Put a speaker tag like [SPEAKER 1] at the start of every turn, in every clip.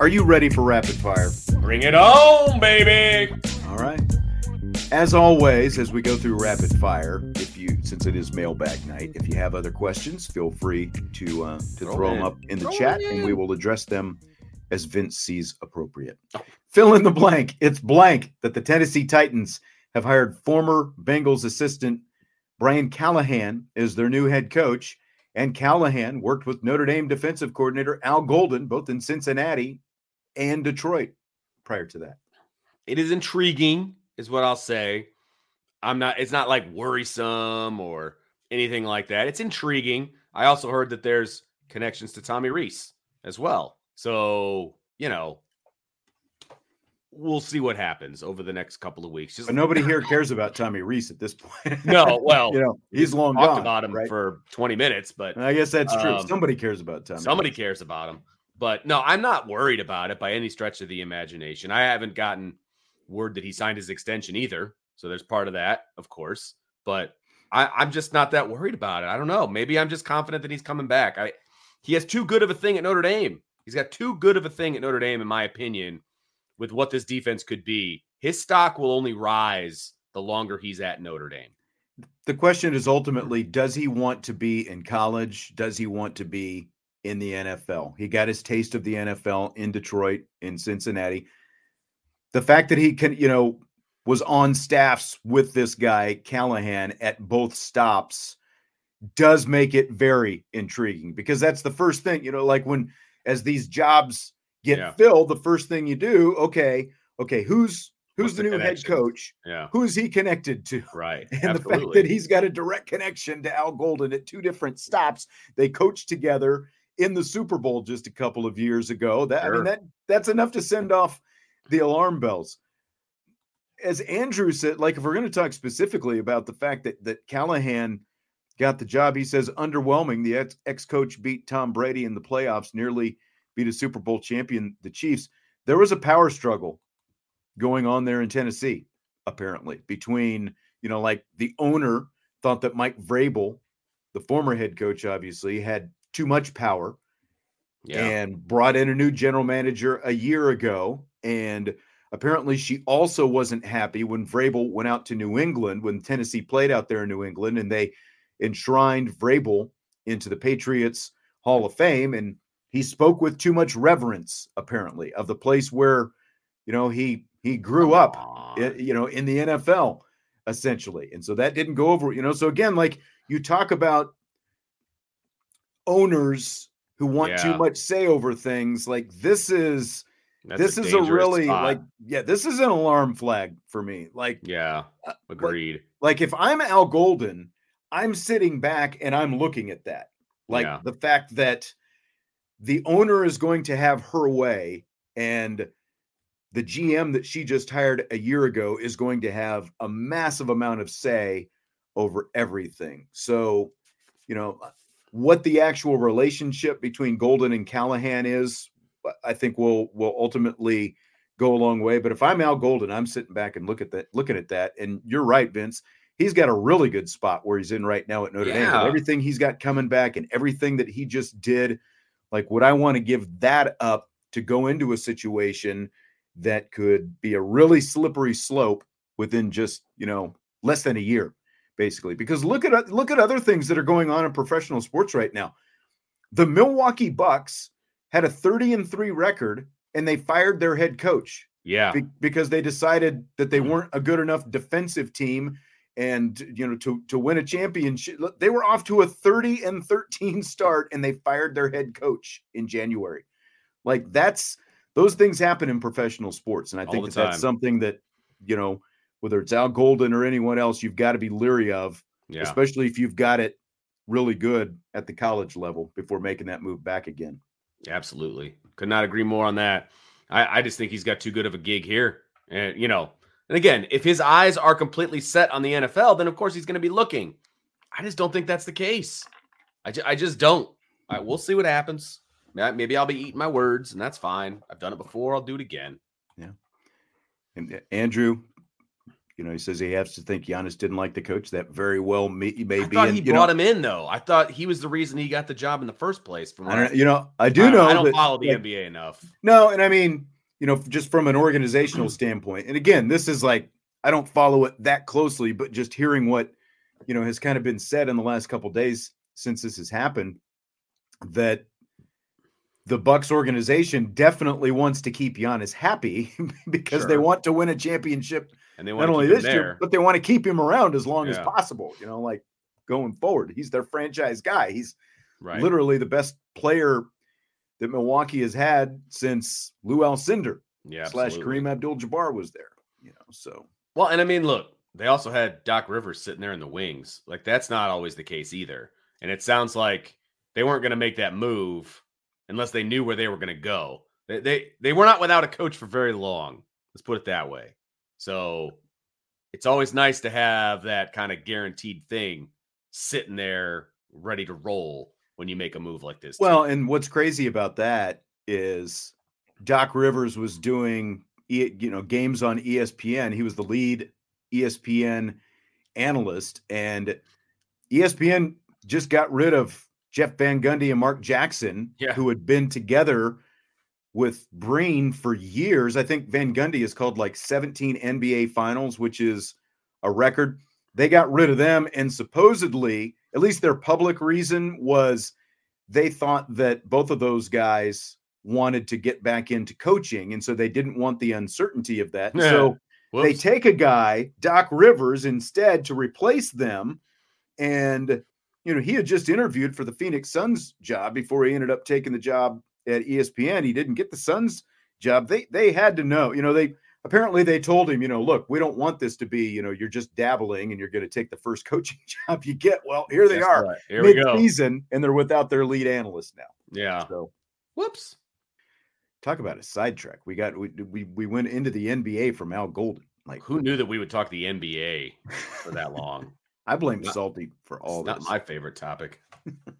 [SPEAKER 1] are you ready for rapid fire?
[SPEAKER 2] Bring it on, baby.
[SPEAKER 1] All right. As always, as we go through rapid fire, if you since it is mailbag night, if you have other questions, feel free to uh, to throw,
[SPEAKER 2] Throw
[SPEAKER 1] them up in the
[SPEAKER 2] Throw
[SPEAKER 1] chat, and we will address them as Vince sees appropriate.
[SPEAKER 2] Oh.
[SPEAKER 1] Fill in the blank. It's blank that the Tennessee Titans have hired former Bengals assistant Brian Callahan as their new head coach, and Callahan worked with Notre Dame defensive coordinator Al Golden both in Cincinnati and Detroit prior to that.
[SPEAKER 2] It is intriguing, is what I'll say. I'm not, it's not like worrisome or anything like that. It's intriguing. I also heard that there's connections to Tommy Rees as well. So, you know, we'll see what happens over the next couple of weeks. Just
[SPEAKER 1] But nobody here cares about Tommy Rees at this point.
[SPEAKER 2] no, well,
[SPEAKER 1] you know, he's long
[SPEAKER 2] talked
[SPEAKER 1] gone.
[SPEAKER 2] about him
[SPEAKER 1] right?
[SPEAKER 2] for 20 minutes, but
[SPEAKER 1] I guess that's true.
[SPEAKER 2] Um,
[SPEAKER 1] Somebody cares about Tommy.
[SPEAKER 2] Somebody
[SPEAKER 1] Rees.
[SPEAKER 2] cares about him. But no, I'm not worried about it by any stretch of the imagination. I haven't gotten word that he signed his extension either. So there's part of that, of course. But I, I'm just not that worried about it. I don't know. Maybe I'm just confident that he's coming back. I he has too good of a thing at Notre Dame. He's got too good of a thing at Notre Dame, in my opinion, with what this defense could be. His stock will only rise the longer he's at Notre Dame.
[SPEAKER 1] The question is ultimately does he want to be in college? Does he want to be in the NFL? He got his taste of the NFL in Detroit, in Cincinnati. The fact that he can, you know, was on staffs with this guy, Callahan, at both stops does make it very intriguing because that's the first thing, you know, like when as these jobs get
[SPEAKER 2] Yeah.
[SPEAKER 1] filled, the first thing you do, okay, okay, who's who's
[SPEAKER 2] What's
[SPEAKER 1] the,
[SPEAKER 2] the
[SPEAKER 1] new head coach?
[SPEAKER 2] Yeah.
[SPEAKER 1] Who's he connected to?
[SPEAKER 2] Right.
[SPEAKER 1] And the fact that he's got a direct connection to Al Golden at two different stops. They coached together in the Super Bowl just a couple of years ago. That I mean that that's enough to send off the alarm bells. As Andrew said, like if we're going to talk specifically about the fact that that Callahan got the job, he says underwhelming. The ex- ex-coach beat Tom Brady in the playoffs, nearly beat a Super Bowl champion, the Chiefs. There was a power struggle going on there in Tennessee, apparently, between, you know, like the owner thought that Mike Vrabel, the former head coach, obviously, had too much power
[SPEAKER 2] yeah.
[SPEAKER 1] and brought in a new general manager a year ago. And apparently, she also wasn't happy when Vrabel went out to New England, when Tennessee played out there in New England, and they enshrined Vrabel into the Patriots Hall of Fame. And he spoke with too much reverence, apparently, of the place where, you know, he he grew up
[SPEAKER 2] Come
[SPEAKER 1] i-
[SPEAKER 2] on.
[SPEAKER 1] you know, in the NFL, essentially. And so that didn't go over, you know. So again, like you talk about owners who want too much say over things, like this is
[SPEAKER 2] That's
[SPEAKER 1] this is a really
[SPEAKER 2] spot.
[SPEAKER 1] like yeah, this is an alarm flag for me. Like
[SPEAKER 2] yeah,
[SPEAKER 1] uh, like-
[SPEAKER 2] agreed.
[SPEAKER 1] like if I'm Al Golden, I'm sitting back and I'm looking at that. Like
[SPEAKER 2] Yeah.
[SPEAKER 1] the fact that the owner is going to have her way and the GM that she just hired a year ago is going to have a massive amount of say over everything. So, you know, uh, what the actual relationship between Golden and Callahan is, I think will will ultimately go a long way. But if I'm Al Golden, I'm sitting back and look at that, looking at that, and you're right, Vince. he's got a really good spot where he's in right now at Notre Dame.
[SPEAKER 2] Yeah.
[SPEAKER 1] Everything he's got coming back and everything that he just did, like would I want to give that up to go into a situation that could be a really slippery slope within just, you know, less than a year basically. Because look at look at other things that are going on in professional sports right now. The Milwaukee Bucks had a 30 and 3 record and they fired their head coach
[SPEAKER 2] Yeah.
[SPEAKER 1] be- because they decided that they weren't a good enough defensive team and you know to to win a championship they were off to a 30 and 13 start and they fired their head coach in January like that's those things happen in professional sports and I think that that's something that you know whether it's Al Golden or anyone else you've got to be leery of
[SPEAKER 2] Yeah.
[SPEAKER 1] especially if you've got it really good at the college level before making that move back again
[SPEAKER 2] Absolutely. Could not agree more on that. I, I just think he's got too good of a gig here. And, you know, and again, if his eyes are completely set on the NFL, then of course he's going to be looking. I just don't think that's the case. I, ju- I just don't. All right, we'll see what happens. Maybe I'll be eating my words, and that's fine. I've done it before. I'll do it again. Yeah.
[SPEAKER 1] And uh, Andrew, you know, he says he has to think Giannis didn't like the coach. That very well may, may
[SPEAKER 2] I
[SPEAKER 1] be.
[SPEAKER 2] thought
[SPEAKER 1] and,
[SPEAKER 2] he
[SPEAKER 1] you
[SPEAKER 2] brought
[SPEAKER 1] know,
[SPEAKER 2] him in, though. I thought he was the reason he got the job in the first place. From
[SPEAKER 1] I you know, I do
[SPEAKER 2] I-
[SPEAKER 1] know.
[SPEAKER 2] I don't
[SPEAKER 1] that,
[SPEAKER 2] follow the
[SPEAKER 1] like,
[SPEAKER 2] NBA enough.
[SPEAKER 1] No, and I mean, you know, just from an organizational standpoint, and again, this is like I don't follow it that closely, but just hearing what you know has kind of been said in the last couple days since this has happened, that the Bucks organization definitely wants to keep Giannis happy because they want to win a championship
[SPEAKER 2] And they
[SPEAKER 1] not
[SPEAKER 2] want to
[SPEAKER 1] only
[SPEAKER 2] keep him
[SPEAKER 1] this
[SPEAKER 2] there.
[SPEAKER 1] year, but they want to keep him around as long as possible. You know, like going forward, he's their franchise guy. He's
[SPEAKER 2] right.
[SPEAKER 1] literally the best player that Milwaukee has had since Lou Alcindor
[SPEAKER 2] yeah,
[SPEAKER 1] slash
[SPEAKER 2] absolutely.
[SPEAKER 1] Kareem Abdul-Jabbar was there. You know, so
[SPEAKER 2] Well, and I mean, look, they also had Doc Rivers sitting there in the wings. Like that's not always the case either. And it sounds like they weren't going to make that move unless they knew where they were going to go. They, they they were not without a coach for very long. Let's put it that way. So it's always nice to have that kind of guaranteed thing sitting there ready to roll when you make a move like this. too.
[SPEAKER 1] well, and what's crazy about that is Doc Rivers was doing you know games on ESPN. He was the lead ESPN analyst, and ESPN just got rid of Jeff Van Gundy and Mark Jackson,
[SPEAKER 2] Yeah.
[SPEAKER 1] who had been together with Breen for years. I think Van Gundy has called like 17 NBA finals, which is a record. They got rid of them, and supposedly, at least their public reason was they thought that both of those guys wanted to get back into coaching, and so they didn't want the uncertainty of that. So they take a guy, Doc Rivers, instead to replace them. And, you know, he had just interviewed for the Phoenix Suns job before he ended up taking the job at ESPN. He didn't get the Suns job. They they had to know, you know, they apparently they told him, you know, look, we don't want this to be, you know, you're just dabbling and you're going to take the first coaching job you get. Well, here they
[SPEAKER 2] Guess
[SPEAKER 1] are
[SPEAKER 2] what? Here we go.
[SPEAKER 1] mid-season, and they're without their lead analyst now.
[SPEAKER 2] Yeah.
[SPEAKER 1] So
[SPEAKER 2] Whoops.
[SPEAKER 1] talk about a sidetrack. We got we we we went into the NBA from Al Golden. Like
[SPEAKER 2] Who knew that we would talk the NBA for that long?
[SPEAKER 1] I blame
[SPEAKER 2] Not-
[SPEAKER 1] Salty for all
[SPEAKER 2] it's not my favorite topic.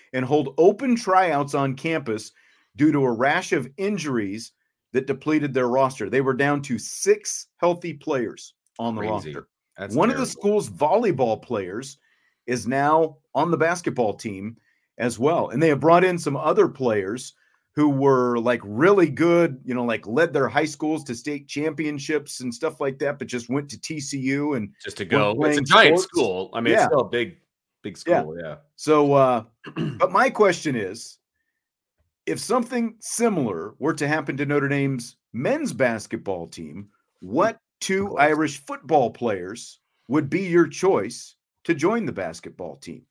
[SPEAKER 1] and hold open tryouts on campus due to a rash of injuries that depleted their roster. They were down to six healthy players on the
[SPEAKER 2] Crazy.
[SPEAKER 1] roster.
[SPEAKER 2] That's
[SPEAKER 1] One of the school's volleyball players is now on the basketball team as well. And they have brought in some other players who were like really good, you know, like led their high schools to state championships and stuff like that, but just went to TCU. And
[SPEAKER 2] just to go. It's a giant
[SPEAKER 1] sports.
[SPEAKER 2] school. I mean,
[SPEAKER 1] Yeah.
[SPEAKER 2] it's still a big, big
[SPEAKER 1] Yeah.
[SPEAKER 2] school. Yeah.
[SPEAKER 1] So, uh, but my question is if something similar were to happen to Notre Dame's men's basketball team, what two Irish football players would be your choice to join the basketball team?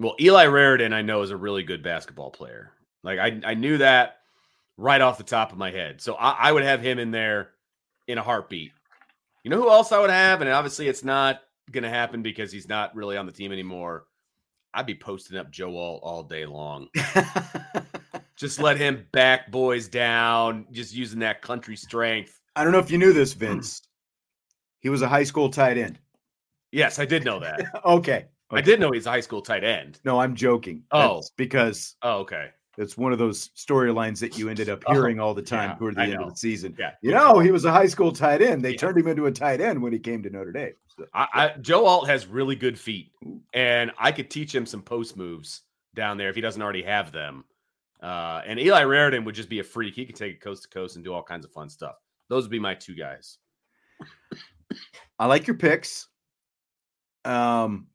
[SPEAKER 2] Well, Eli Raridon, I know, is a really good basketball player. Like I, I knew that right off the top of my head. So I, I would have him in there in a heartbeat. You know who else I would have? And obviously it's not going to happen because he's not really on the team anymore. I'd be posting up Joe Alt, all day long. Just let him back boys down, just using that country strength.
[SPEAKER 1] I don't know if you knew this, hmm. Vince. He was a high school tight end.
[SPEAKER 2] Yes, I did know that.
[SPEAKER 1] Okay.
[SPEAKER 2] I did know he's a high school tight end.
[SPEAKER 1] No, I'm joking.
[SPEAKER 2] Oh.
[SPEAKER 1] That's because
[SPEAKER 2] Oh, okay.
[SPEAKER 1] It's one of those storylines that you ended up
[SPEAKER 2] Oh,
[SPEAKER 1] hearing all the time
[SPEAKER 2] yeah,
[SPEAKER 1] toward the
[SPEAKER 2] I
[SPEAKER 1] end
[SPEAKER 2] know.
[SPEAKER 1] of the season.
[SPEAKER 2] Yeah.
[SPEAKER 1] You know, he was a high school tight end. They
[SPEAKER 2] Yeah.
[SPEAKER 1] turned him into a tight end when he came to Notre Dame. So-
[SPEAKER 2] I, I Joe Alt has really good feet, and I could teach him some post moves down there if he doesn't already have them. Uh, and Eli Raridon would just be a freak. He could take it coast to coast and do all kinds of fun stuff. Those would be my two guys.
[SPEAKER 1] I like your picks. Um,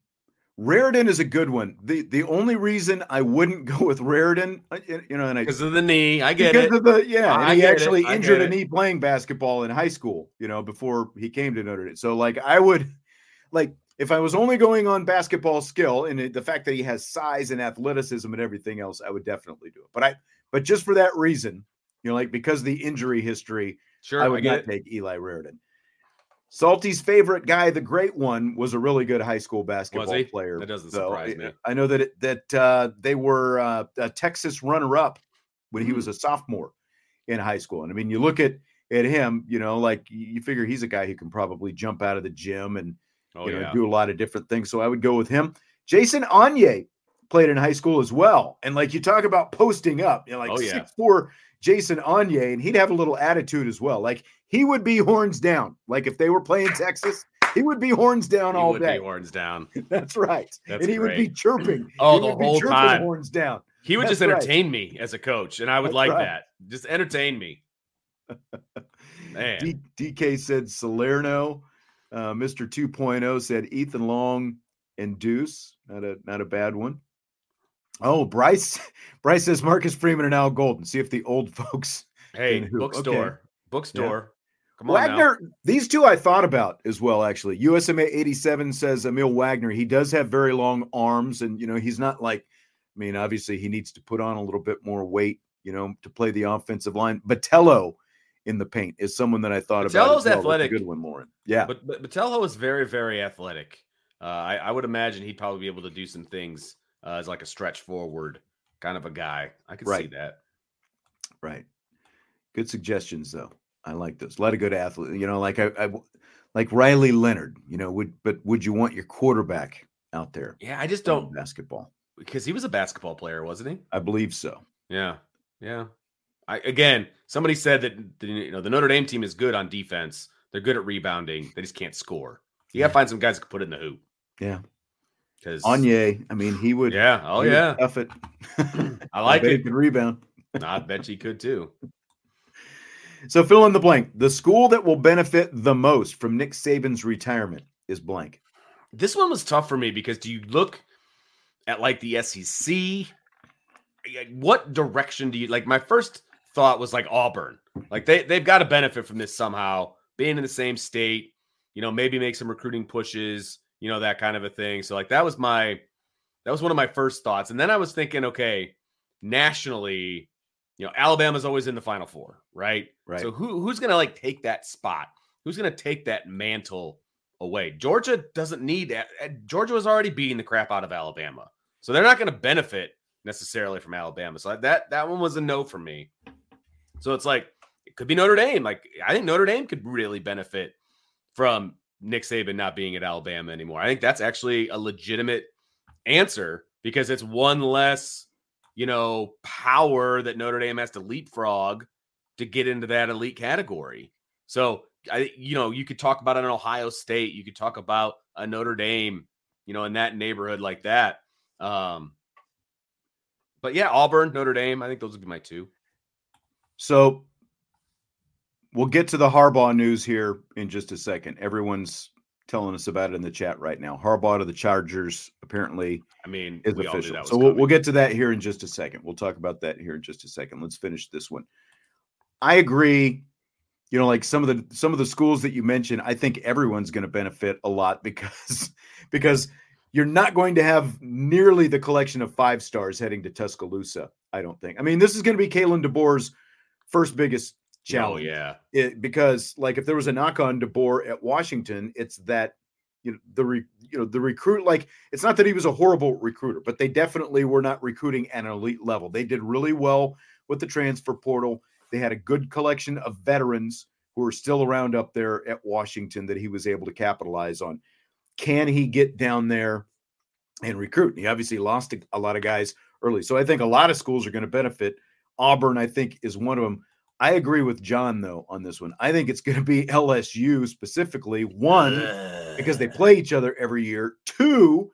[SPEAKER 1] Raridon is a good one. the The only reason I wouldn't go with Raridon, uh, you know, and I
[SPEAKER 2] Because of the knee, I get
[SPEAKER 1] because
[SPEAKER 2] it.
[SPEAKER 1] of the yeah,
[SPEAKER 2] I
[SPEAKER 1] and he actually injured a knee playing basketball in high school. You know, before he came to Notre Dame. So like, I would like if I was only going on basketball skill and it- the fact that he has size and athleticism and everything else, I would definitely do it. But I, but just for that reason, you know, like because of the injury history,
[SPEAKER 2] Sure,
[SPEAKER 1] I
[SPEAKER 2] I,
[SPEAKER 1] would
[SPEAKER 2] get
[SPEAKER 1] not
[SPEAKER 2] it.
[SPEAKER 1] take Eli Raridon. Salty's favorite guy, the great one, was a really good high school basketball player.
[SPEAKER 2] That doesn't
[SPEAKER 1] So,
[SPEAKER 2] surprise
[SPEAKER 1] I-
[SPEAKER 2] me.
[SPEAKER 1] I know that it, that uh, they were uh, a Texas runner-up when he
[SPEAKER 2] Hmm.
[SPEAKER 1] was a sophomore in high school. And I mean, you look at at him, you know, like you you figure he's a guy who can probably jump out of the gym and
[SPEAKER 2] Oh
[SPEAKER 1] you know
[SPEAKER 2] yeah.
[SPEAKER 1] do a lot of different things. So I would go with him. Jason Onye played in high school as well, and like you talk about posting up, you know, like
[SPEAKER 2] Oh, yeah.
[SPEAKER 1] six four Jason Onye, and he'd have a little attitude as well. Like he would be horns down. Like if they were playing Texas, he would be horns down
[SPEAKER 2] He
[SPEAKER 1] all
[SPEAKER 2] would
[SPEAKER 1] day.
[SPEAKER 2] be horns down.
[SPEAKER 1] That's right.
[SPEAKER 2] That's
[SPEAKER 1] and he would be chirping.
[SPEAKER 2] Oh,
[SPEAKER 1] he
[SPEAKER 2] the
[SPEAKER 1] would be
[SPEAKER 2] whole
[SPEAKER 1] chirping
[SPEAKER 2] time.
[SPEAKER 1] horns down.
[SPEAKER 2] He would
[SPEAKER 1] That's
[SPEAKER 2] just
[SPEAKER 1] right.
[SPEAKER 2] entertain me as a coach, and I would
[SPEAKER 1] That's
[SPEAKER 2] like
[SPEAKER 1] right.
[SPEAKER 2] that. Just entertain me. Man,
[SPEAKER 1] D- DK said Salerno. Uh, Mr. 2.0 said Ethan Long and Deuce. Not a not a bad one. Oh, Bryce. Bryce says Marcus Freeman and Al Golden. See if the old folks.
[SPEAKER 2] hey,
[SPEAKER 1] and who-
[SPEAKER 2] bookstore, bookstore. Come on now.
[SPEAKER 1] Wagner. These two I thought about as well. Actually, USMA 87 says Aamil Wagner. He does have very long arms, and you know he's not like. I mean, obviously he needs to put on a little bit more weight, you know, to play the offensive line. Batello in the paint is someone that I thought about.
[SPEAKER 2] Batello's
[SPEAKER 1] well.
[SPEAKER 2] Athletic.
[SPEAKER 1] Good one, Lauren. Yeah.
[SPEAKER 2] But but Batello is very very athletic. Uh, I, I would imagine he'd probably be able to do some things uh, as like a stretch forward kind of a guy. I could see that.
[SPEAKER 1] Right. Good suggestions, though. I like those. A lot of good athlete. You know, like I, I like Riley Leonard. You know, would but would you want your quarterback out there?
[SPEAKER 2] Yeah, I just don't
[SPEAKER 1] basketball.
[SPEAKER 2] because he was a basketball player, wasn't he?
[SPEAKER 1] I believe so.
[SPEAKER 2] Yeah, yeah. I again, somebody said that the, you know the Notre Dame team is good on defense. They're good at rebounding. They just can't score. You got to find some guys that can put it in the hoop.
[SPEAKER 1] Yeah.
[SPEAKER 2] Because
[SPEAKER 1] Onye. I mean, he would.
[SPEAKER 2] yeah, oh yeah,
[SPEAKER 1] Tough it.
[SPEAKER 2] I like
[SPEAKER 1] he
[SPEAKER 2] it.
[SPEAKER 1] Could rebound.
[SPEAKER 2] I bet you could too.
[SPEAKER 1] So fill in the blank. The school that will benefit the most from Nick Saban's retirement is blank.
[SPEAKER 2] This one was tough for me because do you look at like the SEC? What direction do you like? My first thought was like Auburn. Like they they've got to benefit from this somehow, being in the same state. You know, maybe make some recruiting pushes. You know that kind of a thing. So like that was my that was one of my first thoughts, and then I was thinking, okay, nationally, you know, Alabama's always in the final four, right?
[SPEAKER 1] Right.
[SPEAKER 2] So who who's gonna like take that spot? Who's gonna take that mantle away? Georgia doesn't need that. Uh, Georgia was already beating the crap out of Alabama. So they're not gonna benefit necessarily from Alabama. So that that one was a no for me. So it's like it could be Notre Dame. Like I think Notre Dame could really benefit from Nick Saban not being at Alabama anymore. I think that's actually a legitimate answer because it's one less, you know, power that Notre Dame has to leapfrog to get into that elite category. So I, you know, you could talk about an Ohio State, you could talk about a Notre Dame, you know, in that neighborhood like that. Um, but yeah, Auburn, Notre Dame, I think those would be my two.
[SPEAKER 1] So we'll get to the Harbaugh news here in just a second. Everyone's telling us about it in the chat right now. Harbaugh to the Chargers apparently
[SPEAKER 2] I mean,
[SPEAKER 1] is
[SPEAKER 2] we all knew
[SPEAKER 1] official.
[SPEAKER 2] that was
[SPEAKER 1] So we'll, we'll get to that here in just a second. We'll talk about that here in just a second. Let's finish this one. I agree. You know, like some of the some of the schools that you mentioned, I think everyone's going to benefit a lot because because you're not going to have nearly the collection of five stars heading to Tuscaloosa. I don't think. I mean, this is going to be Kalen DeBoer's first biggest
[SPEAKER 2] Oh yeah,
[SPEAKER 1] it, because like if there was a knock on DeBoer at Washington, it's that you know the re, you know the recruit like it's not that he was a horrible recruiter, but they definitely were not recruiting at an elite level. They did really well with the transfer portal. They had a good collection of veterans who are still around up there at Washington that he was able to capitalize on. Can he get down there and recruit? He obviously lost a, a lot of guys early, so I think a lot of schools are going to benefit. Auburn, I think, is one of them. I agree with John though on this one. I think it's going to be LSU specifically. One, because they play each other every year. Two,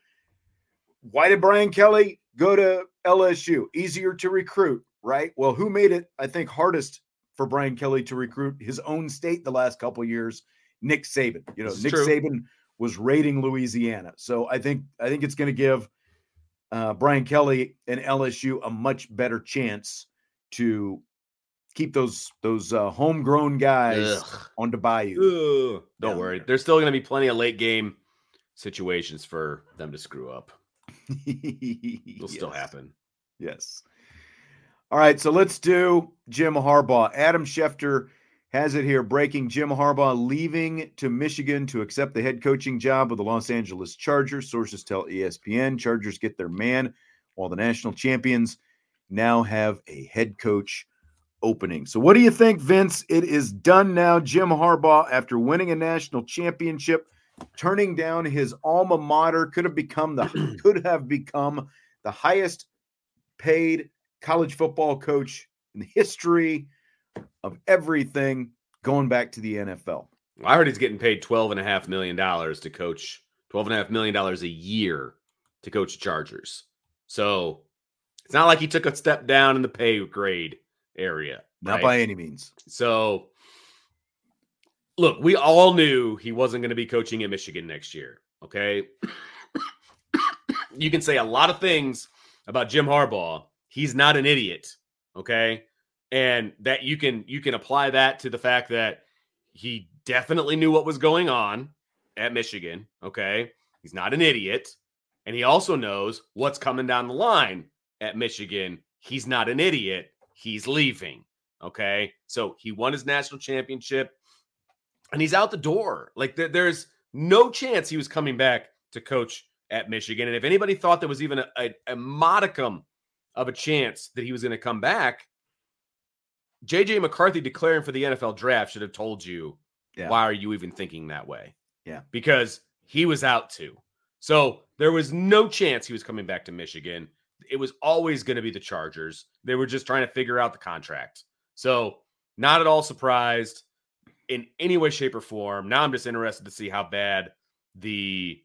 [SPEAKER 1] why did Brian Kelly go to LSU? Easier to recruit, right? Well, who made it? I think hardest for Brian Kelly to recruit his own state the last couple of years. Nick Saban. You know, Nick
[SPEAKER 2] true.
[SPEAKER 1] Saban was raiding Louisiana, so I think I think it's going to give uh, Brian Kelly and LSU a much better chance to keep those those uh, homegrown guys
[SPEAKER 2] Ugh.
[SPEAKER 1] on the bayou.
[SPEAKER 2] Ugh. Don't
[SPEAKER 1] down
[SPEAKER 2] worry.
[SPEAKER 1] there.
[SPEAKER 2] There's still going to be plenty of late game situations for them to screw up. It'll still happen.
[SPEAKER 1] Yes. All right, so let's do Jim Harbaugh. Adam Schefter has it here breaking Jim Harbaugh leaving to Michigan to accept the head coaching job of the Los Angeles Chargers. Sources tell ESPN Chargers get their man while the national champions now have a head coach opening. So what do you think, Vince? It is done now. Jim Harbaugh after winning a national championship, turning down his alma mater could have become the could have become the highest paid college football coach in the history of everything going back to the NFL.
[SPEAKER 2] I heard he's getting paid twelve and a half million dollars to coach twelve and a half million dollars a year to coach the Chargers. So it's not like he took a step down in the pay grade area.
[SPEAKER 1] Not
[SPEAKER 2] right?
[SPEAKER 1] by any means.
[SPEAKER 2] So look, we all knew he wasn't going to be coaching at Michigan next year. Okay. you can say a lot of things about Jim Harbaugh. He's not an idiot. Okay. And that you can you can apply that to the fact that he definitely knew what was going on at Michigan. Okay. He's not an idiot. And he also knows what's coming down the line at Michigan. He's not an idiot. He's leaving. Okay. So he won his national championship and he's out the door. Like there- there's no chance he was coming back to coach at Michigan. And if anybody thought there was even a, a, a modicum of a chance that he was going to come back, JJ McCarthy declaring for the NFL draft should have told you
[SPEAKER 1] Yeah.
[SPEAKER 2] why are you even thinking that way?
[SPEAKER 1] Yeah.
[SPEAKER 2] Because he was out too. So there was no chance he was coming back to Michigan. It was always going to be the Chargers. They were just trying to figure out the contract. So not at all surprised in any way, shape, or form. Now I'm just interested to see how bad the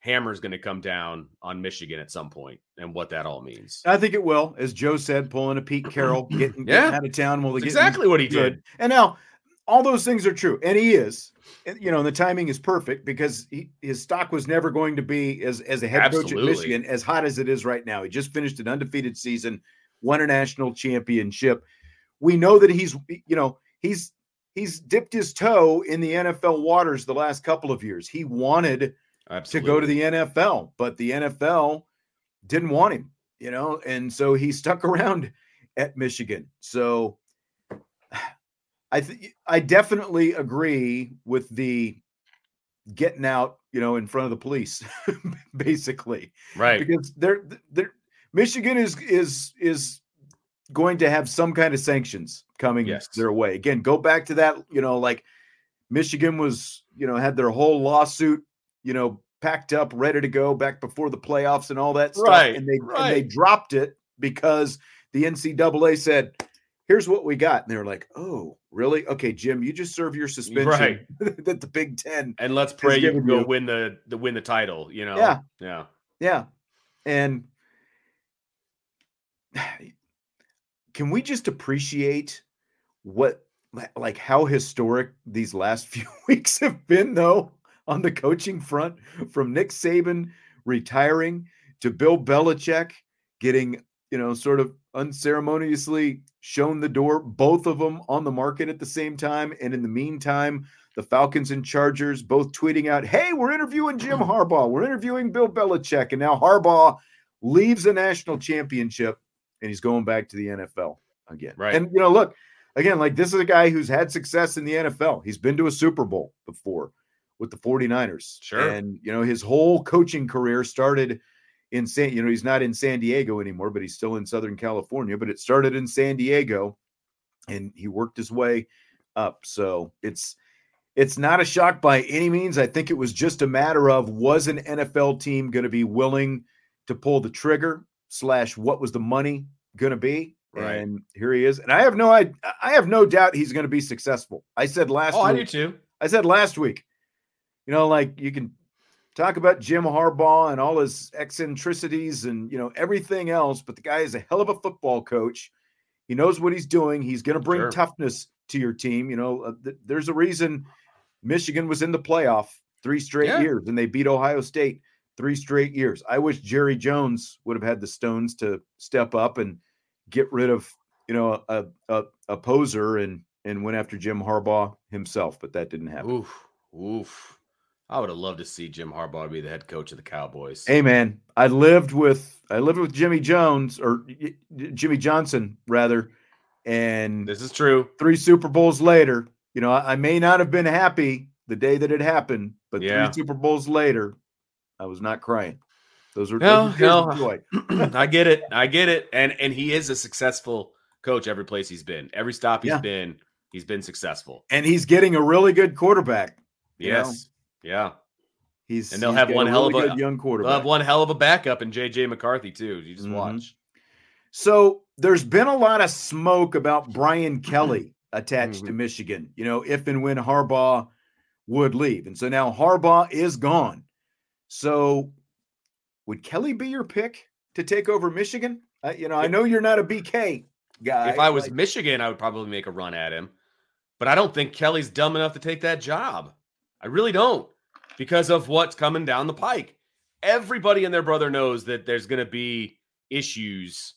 [SPEAKER 2] hammer is going to come down on Michigan at some point and what that all means.
[SPEAKER 1] I think it will, as Joe said, pulling a Pete Carroll, getting,
[SPEAKER 2] Yeah.
[SPEAKER 1] getting out of town. Well,
[SPEAKER 2] exactly what he
[SPEAKER 1] good.
[SPEAKER 2] did.
[SPEAKER 1] And now all those things are true, and he is. You know, and the timing is perfect because he, his stock was never going to be as as a head coach at Michigan as hot as it is right now. He just finished an undefeated season, won a national championship. We know that he's you know he's he's dipped his toe in the NFL waters the last couple of years. He wanted
[SPEAKER 2] Absolutely.
[SPEAKER 1] to go to the NFL, but the NFL didn't want him. you know, and so he stuck around at Michigan. So I th- I definitely agree with the getting out, you know, in front of the police, basically,
[SPEAKER 2] Right.
[SPEAKER 1] because they're they're Michigan is is is going to have some kind of sanctions coming
[SPEAKER 2] Yes.
[SPEAKER 1] their way. Again, go back to that, you know, like Michigan was, you know, had their whole lawsuit, you know, packed up, ready to go back before the playoffs and all that stuff. And they and they dropped it because the NCAA said, here's what we got. And they were like, oh, really? Okay, Jim, you just serve your suspension
[SPEAKER 2] Right.
[SPEAKER 1] that the Big Ten.
[SPEAKER 2] And let's pray you can go
[SPEAKER 1] you-
[SPEAKER 2] win the the win the title. You know.
[SPEAKER 1] Yeah.
[SPEAKER 2] Yeah.
[SPEAKER 1] Yeah. And can we just appreciate what like how historic these last few weeks have been though on the coaching front from Nick Saban retiring to Bill Belichick getting, you know, sort of unceremoniously shown the door, both of them on the market at the same time. And in the meantime, the Falcons and Chargers both tweeting out, Hey, we're interviewing Jim Harbaugh. We're interviewing Bill Belichick. And now Harbaugh leaves a national championship and he's going back to the NFL again.
[SPEAKER 2] Right.
[SPEAKER 1] And, you know, look, again, like this is a guy who's had success in the NFL. He's been to a Super Bowl before with the 49ers.
[SPEAKER 2] Sure.
[SPEAKER 1] And, you know, his whole coaching career started in San, you know, he's not in San Diego anymore, but he's still in Southern California. But it started in San Diego and he worked his way up. So it's, it's not a shock by any means. I think it was just a matter of was an NFL team going to be willing to pull the trigger slash what was the money going to be?
[SPEAKER 2] Right.
[SPEAKER 1] And here he is. And I have no I, I have no doubt he's going to be successful. I said last
[SPEAKER 2] Oh, I do too.
[SPEAKER 1] I said last week. You know, like you can talk about Jim Harbaugh and all his eccentricities and you know everything else, but the guy is a hell of a football coach. He knows what he's doing. He's going to bring
[SPEAKER 2] Sure.
[SPEAKER 1] toughness to your team. You know, uh, th- there's a reason Michigan was in the playoff three straight
[SPEAKER 2] Yeah.
[SPEAKER 1] years and they beat Ohio State three straight years. I wish Jerry Jones would have had the stones to step up and get rid of, you know, a a, a poser and and went after Jim Harbaugh himself, but that didn't happen.
[SPEAKER 2] Oof. Oof. I would have loved to see Jim Harbaugh be the head coach of the Cowboys.
[SPEAKER 1] Hey man, I lived with I lived with Jimmy Jones or Jimmy Johnson rather, and
[SPEAKER 2] This is true.
[SPEAKER 1] three Super Bowls later, you know, I, I may not have been happy the day that it happened, but
[SPEAKER 2] Yeah.
[SPEAKER 1] three Super Bowls later, I was not crying. Those were,
[SPEAKER 2] No,
[SPEAKER 1] those were tears of
[SPEAKER 2] no.
[SPEAKER 1] joy.
[SPEAKER 2] I get it. I get it. And and he is a successful coach every place he's been. Every stop he's
[SPEAKER 1] Yeah.
[SPEAKER 2] been, he's been successful.
[SPEAKER 1] and he's getting a really good quarterback. Yes. know?
[SPEAKER 2] Yeah.
[SPEAKER 1] He's
[SPEAKER 2] And they'll
[SPEAKER 1] he's
[SPEAKER 2] have one hell of a-
[SPEAKER 1] good young
[SPEAKER 2] They'll have one hell of a backup in JJ McCarthy, too. You just
[SPEAKER 1] Mhm.
[SPEAKER 2] watch.
[SPEAKER 1] So there's been a lot of smoke about Brian Kelly attached to
[SPEAKER 2] Mhm.
[SPEAKER 1] Michigan, you know, if and when Harbaugh would leave. And so now Harbaugh is gone. So would Kelly be your pick to take over Michigan? Uh, you know, I know you're not a BK guy.
[SPEAKER 2] If I was
[SPEAKER 1] like-
[SPEAKER 2] Michigan, I would probably make a run at him. But I don't think Kelly's dumb enough to take that job. I really don't because of what's coming down the pike. Everybody and their brother knows that there's going to be issues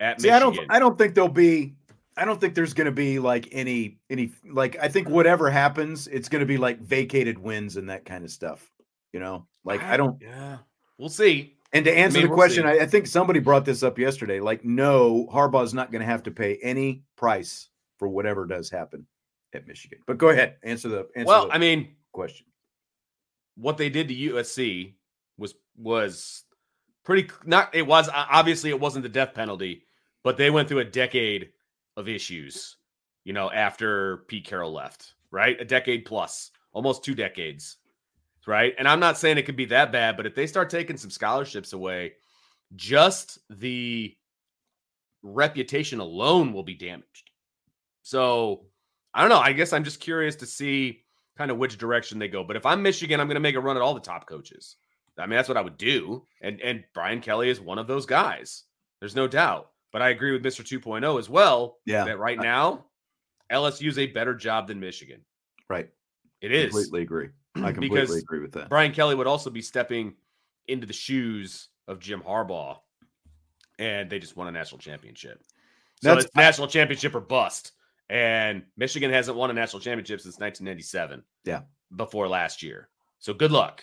[SPEAKER 2] at
[SPEAKER 1] See, I
[SPEAKER 2] Michigan.
[SPEAKER 1] don't I don't think there'll be I don't think there's going to be like any any like I think whatever happens, it's going to be like vacated wins and that kind of stuff. You know, like I don't
[SPEAKER 2] Yeah. We'll see.
[SPEAKER 1] And to answer
[SPEAKER 2] mean,
[SPEAKER 1] the
[SPEAKER 2] we'll
[SPEAKER 1] question. I, I think somebody brought this up yesterday. Like, no, Harbaugh's not going to have to pay any price for whatever does happen at Michigan. But go ahead, answer the answer
[SPEAKER 2] Well,
[SPEAKER 1] the
[SPEAKER 2] I mean,
[SPEAKER 1] question.
[SPEAKER 2] what they did to USC was was pretty not it was obviously it wasn't the death penalty, but they went through a decade of issues, you know, after Pete Carroll left, right? A decade plus, almost two decades. Right? And I'm not saying it could be that bad, but if they start taking some scholarships away, just the reputation alone will be damaged. So, I don't know. I guess I'm just curious to see kind of which direction they go. But if I'm Michigan, I'm going to make a run at all the top coaches. I mean, that's what I would do. And and Brian Kelly is one of those guys. There's no doubt. But I agree with Mr. 2.0 as well.
[SPEAKER 1] Yeah,
[SPEAKER 2] That right now, LSU is a better job than Michigan.
[SPEAKER 1] right.
[SPEAKER 2] It is.
[SPEAKER 1] Completely agree. I completely agree with that.
[SPEAKER 2] Brian Kelly would also be stepping into the shoes of Jim Harbaugh, and they just won a national championship. So
[SPEAKER 1] That's-
[SPEAKER 2] it's national championship or bust. And Michigan hasn't won a national championship since 1997.
[SPEAKER 1] Yeah.
[SPEAKER 2] Before last year. So good luck.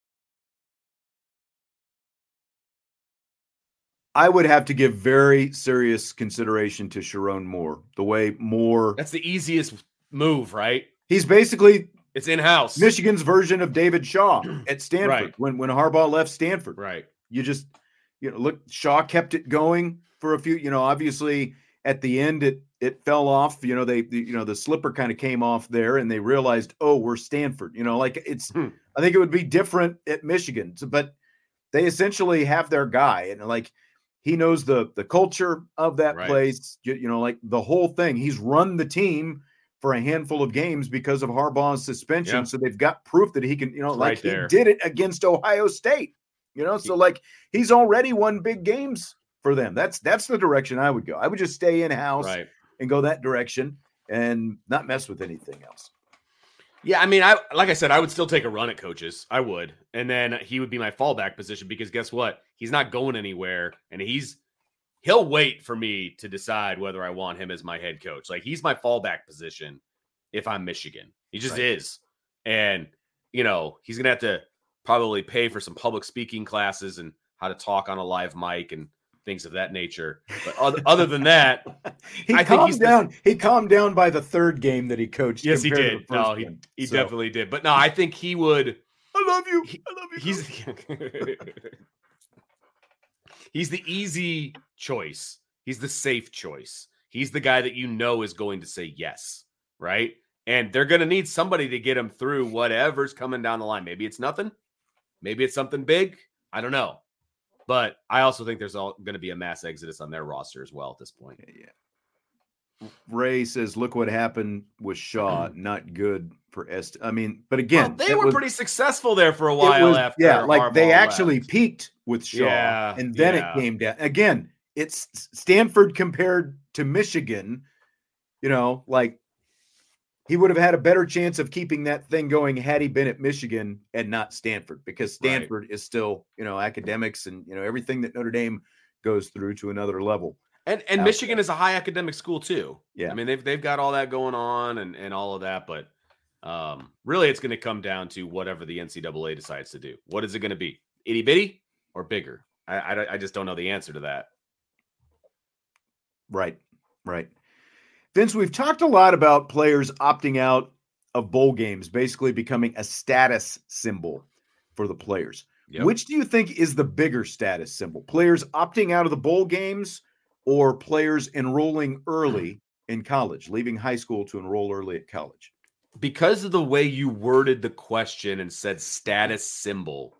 [SPEAKER 1] I would have to give very serious consideration to Sherrone Moore. The way Moore
[SPEAKER 2] That's the easiest move, right?
[SPEAKER 1] he's basically
[SPEAKER 2] It's in house.
[SPEAKER 1] Michigan's version of David Shaw at Stanford
[SPEAKER 2] Right.
[SPEAKER 1] when when Harbaugh left Stanford.
[SPEAKER 2] Right.
[SPEAKER 1] You just you know look Shaw kept it going for a few. You know, obviously at the end it it fell off. You know they you know the slipper kind of came off there, and they realized oh we're Stanford. You know like it's
[SPEAKER 2] Hmm.
[SPEAKER 1] I think it would be different at Michigan, but they essentially have their guy and like he knows the the culture of that
[SPEAKER 2] Right.
[SPEAKER 1] place. You, you know like the whole thing. He's run the team. For a handful of games because of Harbaugh's suspension,
[SPEAKER 2] Yeah.
[SPEAKER 1] so they've got proof that he can, you know,
[SPEAKER 2] It's
[SPEAKER 1] like
[SPEAKER 2] right
[SPEAKER 1] he
[SPEAKER 2] there.
[SPEAKER 1] did it against Ohio State. You know, so like he's already won big games for them. That's that's the direction I would go. I would just stay in house
[SPEAKER 2] Right.
[SPEAKER 1] and go that direction and not mess with anything else.
[SPEAKER 2] Yeah, I mean, I like I said, I would still take a run at coaches. I would, and then he would be my fallback position because guess what? He's not going anywhere, and he's he'll wait for me to decide whether I want him as my head coach. Like he's my fallback position if I'm Michigan. He just
[SPEAKER 1] Right.
[SPEAKER 2] is, and you know he's gonna have to probably pay for some public speaking classes and how to talk on a live mic and things of that nature. But other, other than that,
[SPEAKER 1] He
[SPEAKER 2] I think
[SPEAKER 1] calmed
[SPEAKER 2] he's the-
[SPEAKER 1] down. he calmed down by the third game that he coached.
[SPEAKER 2] yes, he did. No, he he
[SPEAKER 1] So,
[SPEAKER 2] definitely did. But no, I think he would.
[SPEAKER 1] I love you. I love you.
[SPEAKER 2] he's he's the easy choice. He's the safe choice. He's the guy that you know is going to say yes, right? And they're going to need somebody to get him through whatever's coming down the line. Maybe it's nothing. Maybe it's something big. I don't know. But I also think there's all going to be a mass exodus on their roster as well at this point.
[SPEAKER 1] Yeah. Ray says, "Look what happened with Shaw. Mm. Not good for Est. I mean, but again,
[SPEAKER 2] Well, they were
[SPEAKER 1] was-
[SPEAKER 2] pretty successful there for a while
[SPEAKER 1] was-
[SPEAKER 2] after.
[SPEAKER 1] yeah, like they actually
[SPEAKER 2] left.
[SPEAKER 1] peaked with Shaw,
[SPEAKER 2] Yeah,
[SPEAKER 1] and then
[SPEAKER 2] yeah.
[SPEAKER 1] it came down again. It's Stanford compared to Michigan. You know, like he would have had a better chance of keeping that thing going had he been at Michigan and not Stanford, because
[SPEAKER 2] Right.
[SPEAKER 1] Stanford is still, you know, academics and you know everything that Notre Dame goes through to another level.
[SPEAKER 2] And and Michigan is a high academic school too.
[SPEAKER 1] Yeah.
[SPEAKER 2] I mean they've they've got all that going on and and all of that, but um, really it's going to come down to whatever the NCAA decides to do. What is it going to be? Itty bitty or bigger? I, I I just don't know the answer to that.
[SPEAKER 1] Right, right. Vince, we've talked a lot about players opting out of bowl games, basically becoming a status symbol for the players.
[SPEAKER 2] Yep.
[SPEAKER 1] Which do you think is the bigger status symbol? Players opting out of the bowl games or players enrolling early in college, leaving high school to enroll early at college?
[SPEAKER 2] because of the way you worded the question and said status symbol,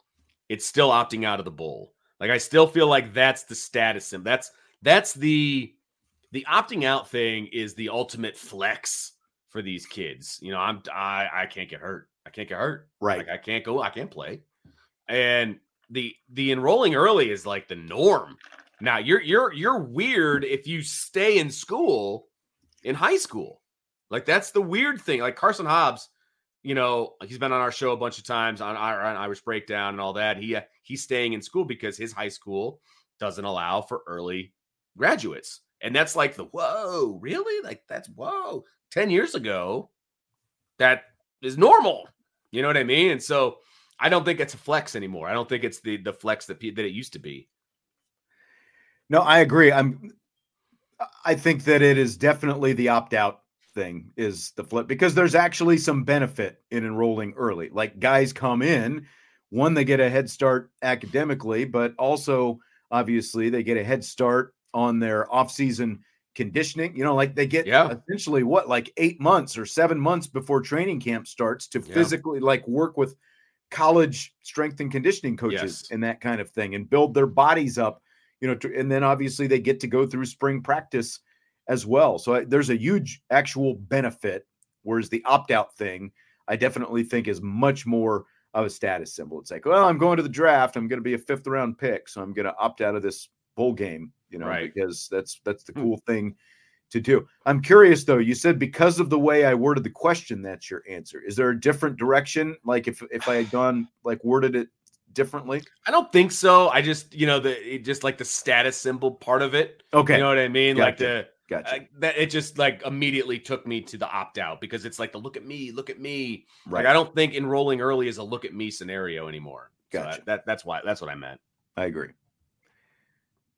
[SPEAKER 2] it's still opting out of the bowl. Like I still feel like that's the status symbol. That's that's the the opting out thing is the ultimate flex for these kids. You know, I'm I I can't get hurt. I can't get hurt.
[SPEAKER 1] Right.
[SPEAKER 2] Like I can't go. I can't play. And the the enrolling early is like the norm. Now you're you're you're weird if you stay in school in high school. Like that's the weird thing. Like Carson Hobbs, you know, he's been on our show a bunch of times on, on Irish Breakdown and all that. He uh, he's staying in school because his high school doesn't allow for early graduates, and that's like the whoa, really? Like that's whoa. Ten years ago, that is normal. You know what I mean? And so I don't think it's a flex anymore. I don't think it's the the flex that that it used to be.
[SPEAKER 1] No, I agree. I'm I think that it is definitely the opt-out thing is the flip because there's actually some benefit in enrolling early. Like guys come in one, they get a head start academically, but also obviously they get a head start on their offseason conditioning. You know, like they get
[SPEAKER 2] Yeah.
[SPEAKER 1] essentially what, like eight months or seven months before training camp starts to
[SPEAKER 2] Yeah.
[SPEAKER 1] physically like work with college strength and conditioning coaches
[SPEAKER 2] Yes.
[SPEAKER 1] and that kind of thing and build their bodies up, you know, to, and then obviously they get to go through spring practice as well. So I, there's a huge actual benefit. Whereas the opt out thing, I definitely think is much more of a status symbol. It's like, well, I'm going to the draft. I'm going to be a fifth round pick, so I'm going to opt out of this bowl game, you know,
[SPEAKER 2] Right.
[SPEAKER 1] because that's that's the
[SPEAKER 2] Hmm.
[SPEAKER 1] cool thing to do. I'm curious though. You said because of the way I worded the question, that's your answer. Is there a different direction? Like if if I had gone like worded it differently?
[SPEAKER 2] I don't think so. I just, you know, the just like the status symbol part of it.
[SPEAKER 1] Okay,
[SPEAKER 2] You know what I mean? Like the
[SPEAKER 1] gotcha.
[SPEAKER 2] uh, that it just like immediately took me to the opt out because it's like the look at me, look at me.
[SPEAKER 1] right.
[SPEAKER 2] Like I don't think enrolling early is a look at me scenario anymore. So
[SPEAKER 1] Gotcha.
[SPEAKER 2] that, that that's why that's what I meant.
[SPEAKER 1] I agree.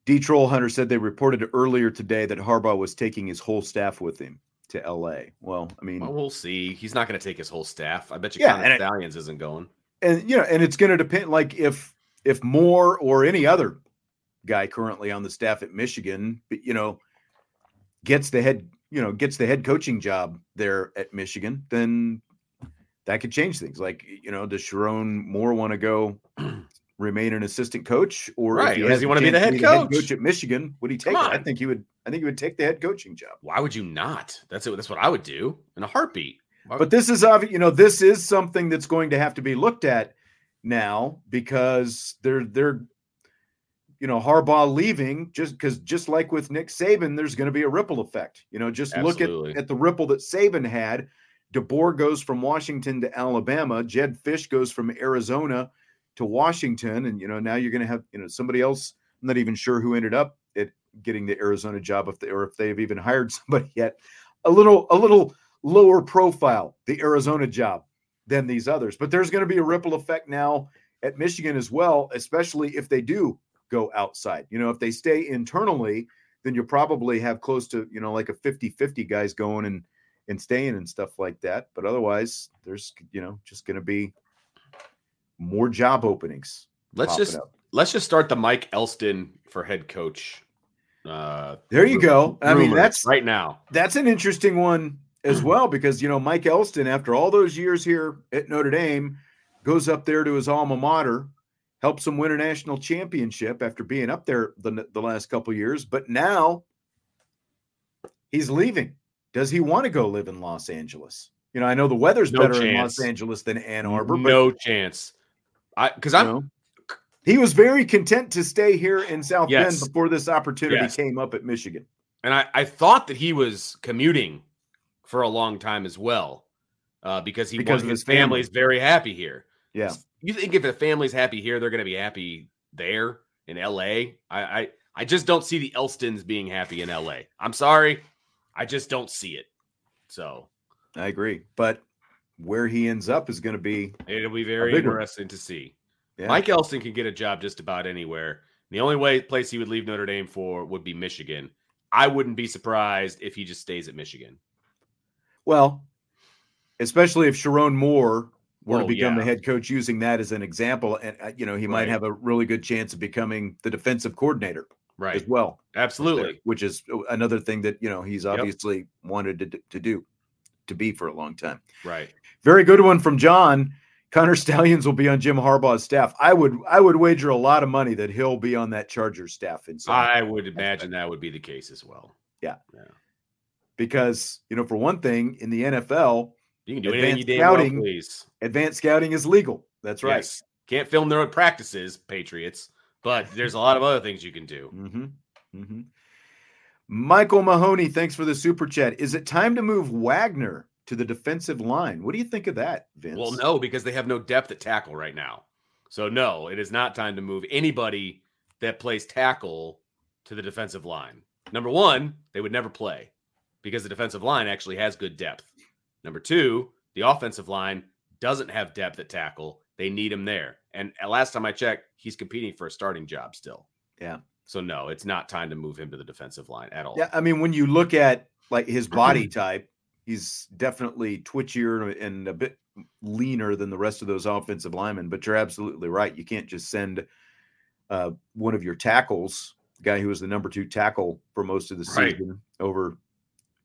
[SPEAKER 1] D Troll Hunter said they reported earlier today that Harbaugh was taking his whole staff with him to LA. Well, I mean,
[SPEAKER 2] Well, we'll see. He's not going to take his whole staff. I bet you
[SPEAKER 1] Yeah,
[SPEAKER 2] Connor Stalions isn't going.
[SPEAKER 1] and you know, and it's going to depend. Like if if Moore or any other guy currently on the staff at Michigan, you know, gets the head, you know, gets the head coaching job there at Michigan, then that could change things. Like you know, does Sherrone Moore want to go? Remain an assistant coach, or
[SPEAKER 2] Right,
[SPEAKER 1] if he
[SPEAKER 2] or does
[SPEAKER 1] has
[SPEAKER 2] he wanna be the
[SPEAKER 1] chance to
[SPEAKER 2] head coach?
[SPEAKER 1] at Michigan, would he take it? I think he would. I think he would take the head coaching job.
[SPEAKER 2] Why would you not? That's it. That's what I would do in a heartbeat. Why-
[SPEAKER 1] But this is obvious, you know, this is something that's going to have to be looked at now because they're they're you know Harbaugh leaving just because just like with Nick Saban, there's going to be a ripple effect. You know, just look at, at the ripple that Saban had. DeBoer goes from Washington to Alabama. Jedd Fisch goes from Arizona to Washington, and you know now you're going to have you know somebody else. I'm not even sure who ended up at getting the Arizona job if they or if they've even hired somebody yet. A little a little lower profile the Arizona job than these others, but there's going to be a ripple effect now at Michigan as well, especially if they do go outside. You know, if they stay internally, then you'll probably have close to, you know, like a 50-50 guys going and and staying and stuff like that. But otherwise, there's you know just going to be more job openings.
[SPEAKER 2] let's just
[SPEAKER 1] up.
[SPEAKER 2] let's just start the Mike Elston for head coach. Uh,
[SPEAKER 1] There you
[SPEAKER 2] ru-
[SPEAKER 1] go. I mean, that's
[SPEAKER 2] right now.
[SPEAKER 1] that's an interesting one as well because you know Mike Elston, after all those years here at Notre Dame, goes up there to his alma mater, helps him win a national championship after being up there the, the last couple years, but now he's leaving. Does he want to go live in Los Angeles? You know, I know the weather's
[SPEAKER 2] No
[SPEAKER 1] better in. Los Angeles than Ann Arbor, but
[SPEAKER 2] no chance. I because I'm
[SPEAKER 1] know, he was very content to stay here in South
[SPEAKER 2] Yes.
[SPEAKER 1] Bend before this opportunity
[SPEAKER 2] Yes.
[SPEAKER 1] came up at Michigan.
[SPEAKER 2] and I, I thought that he was commuting for a long time as well, uh, because he
[SPEAKER 1] Because
[SPEAKER 2] because his
[SPEAKER 1] his family.
[SPEAKER 2] family's very happy here.
[SPEAKER 1] Yeah.
[SPEAKER 2] You think if the family's happy here, they're going to be happy there in L.A. I, I I just don't see the Elstons being happy in L.A. I'm sorry, I just don't see it. So
[SPEAKER 1] I agree. But where he ends up is going to be
[SPEAKER 2] it'll be very
[SPEAKER 1] one.
[SPEAKER 2] interesting to see.
[SPEAKER 1] yeah.
[SPEAKER 2] Mike Elston can get a job just about anywhere. The only way place he would leave Notre Dame for would be Michigan. I wouldn't be surprised if he just stays at Michigan.
[SPEAKER 1] Well, especially if Sherrone Moore were to
[SPEAKER 2] Oh,
[SPEAKER 1] become the head coach, using that as an example, and uh, you know he might have a really good chance of becoming the defensive coordinator
[SPEAKER 2] Right.
[SPEAKER 1] as well.
[SPEAKER 2] Absolutely.
[SPEAKER 1] which is uh, another thing that you know he's
[SPEAKER 2] Yep.
[SPEAKER 1] obviously wanted to, to do, to be for a long time.
[SPEAKER 2] Right.
[SPEAKER 1] Very good one from John. Connor Stalions will be on Jim Harbaugh's staff. I would I would wager a lot of money that he'll be on that Chargers staff in some
[SPEAKER 2] I would imagine that would be the case as well. Yeah. yeah.
[SPEAKER 1] Because you know for one thing in the NFL,
[SPEAKER 2] You can do
[SPEAKER 1] Advanced
[SPEAKER 2] well
[SPEAKER 1] scouting.
[SPEAKER 2] please.
[SPEAKER 1] advanced scouting is legal. That's right.
[SPEAKER 2] Yes. Can't film their own practices, Patriots, but there's a lot of other things you can do.
[SPEAKER 1] Mm-hmm. Mm-hmm. Michael Mahoney, thanks for the super chat. Is it time to move Wagner to the defensive line? What do you think of that, Vince?
[SPEAKER 2] Well, no, because they have no depth at tackle right now. So no, it is not time to move anybody that plays tackle to the defensive line. Number one, they would never play because the defensive line actually has good depth. Number two, the offensive line doesn't have depth at tackle. They need him there. And last time I checked, he's competing for a starting job still.
[SPEAKER 1] Yeah.
[SPEAKER 2] So no, it's not time to move him to the defensive line at all.
[SPEAKER 1] Yeah, I mean, when you look at like his body type, he's definitely twitchier and a bit leaner than the rest of those offensive linemen. But you're absolutely right. You can't just send uh, one of your tackles, the guy who was the number two tackle for most of the
[SPEAKER 2] Right.
[SPEAKER 1] season, over.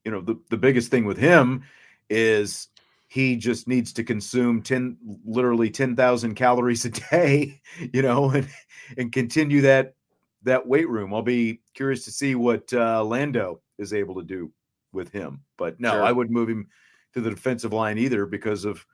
[SPEAKER 1] You know, the, the biggest thing with him is he just needs to consume 10 literally 10,000 calories a day, you know, and and continue that that weight room. I'll be curious to see what uh, Lando is able to do with him. But no,
[SPEAKER 2] Sure.
[SPEAKER 1] I wouldn't move him to the defensive line either because of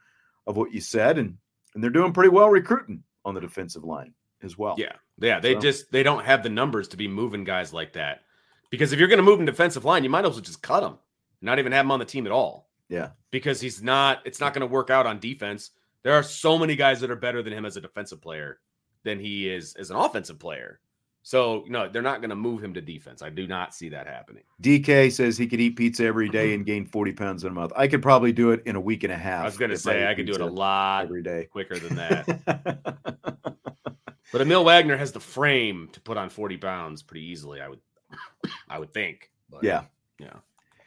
[SPEAKER 1] of what you said and and they're doing pretty well recruiting on the defensive line as well.
[SPEAKER 2] Yeah. Yeah. They
[SPEAKER 1] So-
[SPEAKER 2] just they don't have the numbers to be moving guys like that. Because if you're going to move him defensive line, you might as well just cut him, not even have him on the team at all.
[SPEAKER 1] Yeah.
[SPEAKER 2] Because he's not, it's not going to work out on defense. There are so many guys that are better than him as a defensive player than he is as an offensive player. So, no, they're not going to move him to defense. I do not see that happening.
[SPEAKER 1] DK says he could eat pizza every mm-hmm. day and gain 40 pounds in a month. I could probably do it in a week and a half.
[SPEAKER 2] I was going to say
[SPEAKER 1] ate
[SPEAKER 2] I could do it a lot
[SPEAKER 1] every day.
[SPEAKER 2] quicker than that. but Aamil Wagner has the frame to put on 40 pounds pretty easily, I would I would think. But
[SPEAKER 1] yeah.
[SPEAKER 2] Yeah.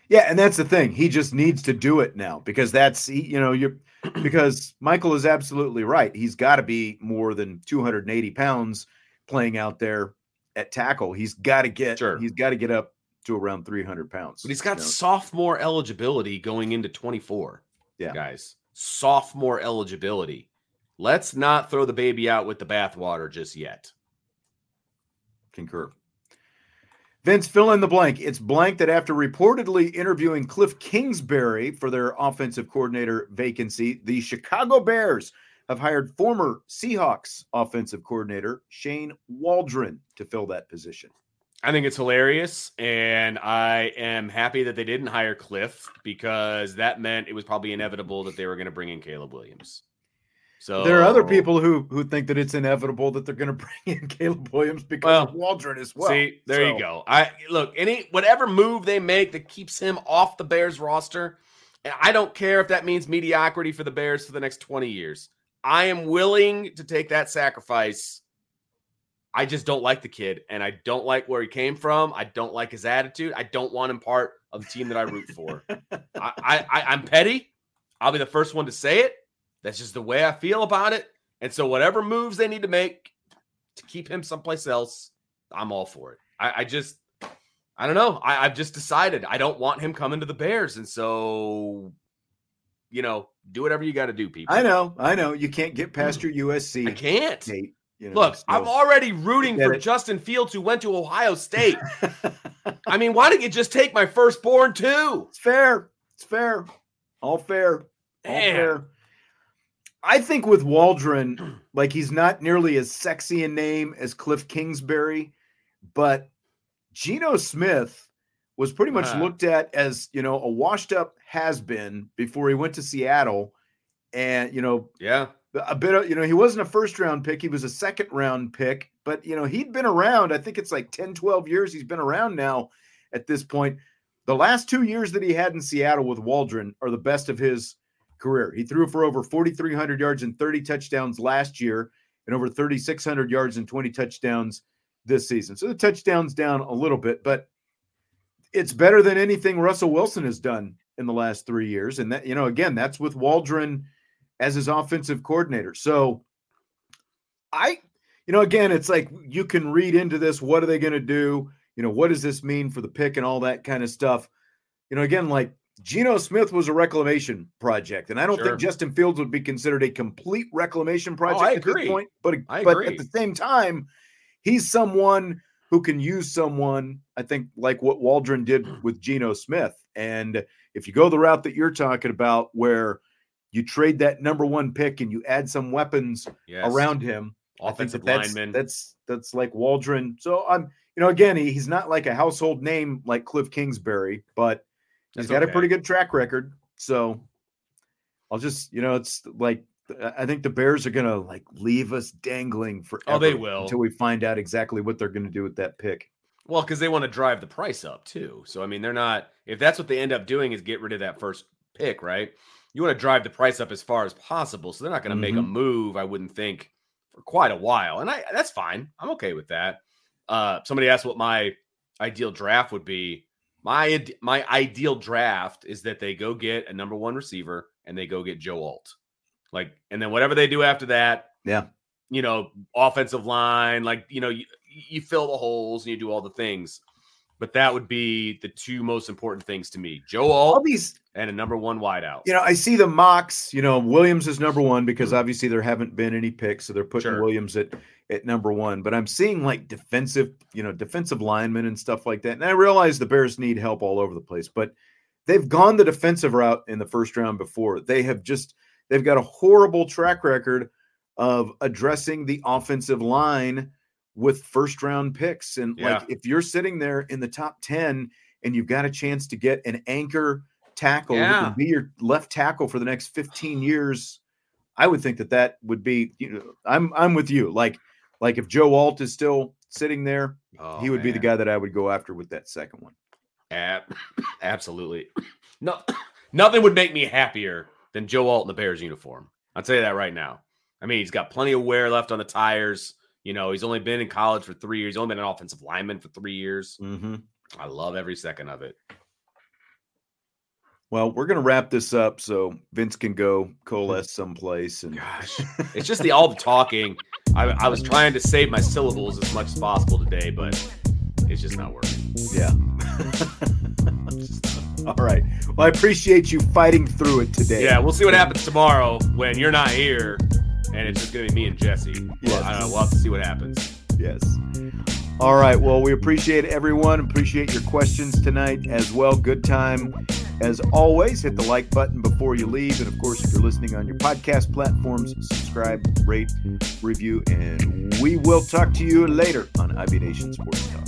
[SPEAKER 1] Yeah, and that's the thing. He just needs to do it now because that's you know you're because Michael is absolutely right. He's got to be more than 280 pounds playing out there at tackle. He's got to get
[SPEAKER 2] Sure.
[SPEAKER 1] he's got to get up to around 300 pounds.
[SPEAKER 2] But he's got
[SPEAKER 1] you know?
[SPEAKER 2] sophomore eligibility going into 24.
[SPEAKER 1] Yeah.
[SPEAKER 2] Guys, sophomore eligibility. Let's not throw the baby out with the bathwater just yet.
[SPEAKER 1] concur. Vince, fill in the blank. It's blank that after reportedly interviewing Kliff Kingsbury for their offensive coordinator vacancy, the Chicago Bears have hired former Seahawks offensive coordinator Shane Waldron to fill that position.
[SPEAKER 2] I think it's hilarious, and I am happy that they didn't hire Kliff because that meant it was probably inevitable that they were going to bring in Caleb Williams. So
[SPEAKER 1] There are other people who who think that it's inevitable that they're going to bring in Caleb Williams because
[SPEAKER 2] Well,
[SPEAKER 1] of Waldron as well.
[SPEAKER 2] See, there
[SPEAKER 1] So,
[SPEAKER 2] you go. I look any whatever move they make that keeps him off the Bears roster, and I don't care if that means mediocrity for the Bears for the next 20 years. I am willing to take that sacrifice. I just don't like the kid, and I don't like where he came from. I don't like his attitude. I don't want him part of the team that I root for. I, I, I I'm petty. I'll be the first one to say it. That's just the way I feel about it. And so, whatever moves they need to make to keep him someplace else, I'm all for it. I, I just, I don't know. I, I've just decided I don't want him coming to the Bears, and so, you know, do whatever you got to do, people.
[SPEAKER 1] I know, I know. You can't get hmm. past your USC.
[SPEAKER 2] I can't.
[SPEAKER 1] You know,
[SPEAKER 2] Look,
[SPEAKER 1] so-
[SPEAKER 2] I'm already rooting for
[SPEAKER 1] it.
[SPEAKER 2] Justin Fields, who went to Ohio State. I mean, why didn't you just take my firstborn too?
[SPEAKER 1] It's fair. It's fair. All fair. All
[SPEAKER 2] Man.
[SPEAKER 1] fair. I think with Waldron, like he's not nearly as sexy a name as Kliff Kingsbury, but Geno Smith was pretty much
[SPEAKER 2] Uh-huh.
[SPEAKER 1] looked at as, you know, a washed up has been before he went to Seattle. And, you know,
[SPEAKER 2] Yeah,
[SPEAKER 1] a bit of, you know, he wasn't a first round pick. He was a second round pick, but, you know, he'd been around. I think it's like 10, 12 years he's been around now at this point. The last two years that he had in Seattle with Waldron are the best of his career. He threw for over 4,300 yards and 30 touchdowns last year and over 3,600 yards and 20 touchdowns this season. So the touchdowns down a little bit, but it's better than anything Russell Wilson has done in the last three years. And that, you know, again, that's with Waldron as his offensive coordinator. So I, you know, again, it's like you can read into this. What are they going to do? You know, what does this mean for the pick and all that kind of stuff? You know, again, like Geno Smith was a reclamation project, and I don't
[SPEAKER 2] Sure.
[SPEAKER 1] think Justin Fields would be considered a complete reclamation oh, project
[SPEAKER 2] I
[SPEAKER 1] at this point. But
[SPEAKER 2] I
[SPEAKER 1] but
[SPEAKER 2] agree.
[SPEAKER 1] at the same time, he's someone who can use someone. I think like what Waldron did mm. with Geno Smith, and if you go the route that you're talking about, where you trade that number one pick and you add some weapons
[SPEAKER 2] yes.
[SPEAKER 1] around him,
[SPEAKER 2] offensive
[SPEAKER 1] that that's,
[SPEAKER 2] lineman.
[SPEAKER 1] That's that's like Waldron. So I'm, you know, again, he, he's not like a household name like Kliff Kingsbury, but he's
[SPEAKER 2] That's
[SPEAKER 1] got a pretty good track record. So I'll just, you know, it's like I think the Bears are gonna like leave us dangling forever.
[SPEAKER 2] Oh, they will.
[SPEAKER 1] until we find out exactly what they're gonna do with that pick.
[SPEAKER 2] Well, because they want to drive the price up too. So I mean, they're not. If that's what they end up doing, is get rid of that first pick, right? You want to drive the price up as far as possible. So they're not going to make a
[SPEAKER 1] Mhm.
[SPEAKER 2] move. I wouldn't think for quite a while, and I that's fine. I'm okay with that. Uh, somebody asked what my ideal draft would be. my my ideal draft is that they go get a number one receiver and they go get Joe Alt, like, and then whatever they do after that,
[SPEAKER 1] Yeah.
[SPEAKER 2] you know, offensive line, like you know, you, you fill the holes and you do all the things. But that would be the two most important things to me: Joe
[SPEAKER 1] All these,
[SPEAKER 2] and a number one wideout.
[SPEAKER 1] you know, I see the mocks. You know, Williams is number one because mm-hmm. obviously there haven't been any picks, so they're putting
[SPEAKER 2] Sure.
[SPEAKER 1] Williams at at number one. But I'm seeing like defensive, you know, defensive linemen and stuff like that. And I realize the Bears need help all over the place, but they've gone the defensive route in the first round before. They have just they've got a horrible track record of addressing the offensive line with first round picks. And
[SPEAKER 2] Yeah.
[SPEAKER 1] like if you're sitting there in the top 10 and you've got a chance to get an anchor tackle
[SPEAKER 2] Yeah.
[SPEAKER 1] can be your left tackle for the next 15 years, I would think that that would be, you know, I'm I'm with you. Like like if Joe Alt is still sitting there,
[SPEAKER 2] Oh,
[SPEAKER 1] he would be the guy that I would go after with that second one.
[SPEAKER 2] Ab- absolutely. No, nothing would make me happier than Joe Alt in the Bears uniform. I'll tell you that right now. I mean, he's got plenty of wear left on the tires. You know, he's only been in college for three years. He's only been an offensive lineman for three years.
[SPEAKER 1] Mm-hmm.
[SPEAKER 2] I love every second of it.
[SPEAKER 1] Well, we're gonna wrap this up so Vince can go coalesce someplace and
[SPEAKER 2] Gosh, it's just the all the talking. I, I was trying to save my syllables as much as possible today, but it's just not working.
[SPEAKER 1] yeah. All right. Well, I appreciate you fighting through it today.
[SPEAKER 2] Yeah, we'll see what happens tomorrow when you're not here, and it's just gonna be me and Jesse. Well,
[SPEAKER 1] Yes.
[SPEAKER 2] I don't know. We'll have to see what happens.
[SPEAKER 1] Yes. All right. Well, we appreciate everyone. Appreciate your questions tonight as well. Good time as always. Hit the like button before you leave. And of course, if you're listening on your podcast platforms, subscribe, rate, review, and we will talk to you later on IB Nation Sports Talk.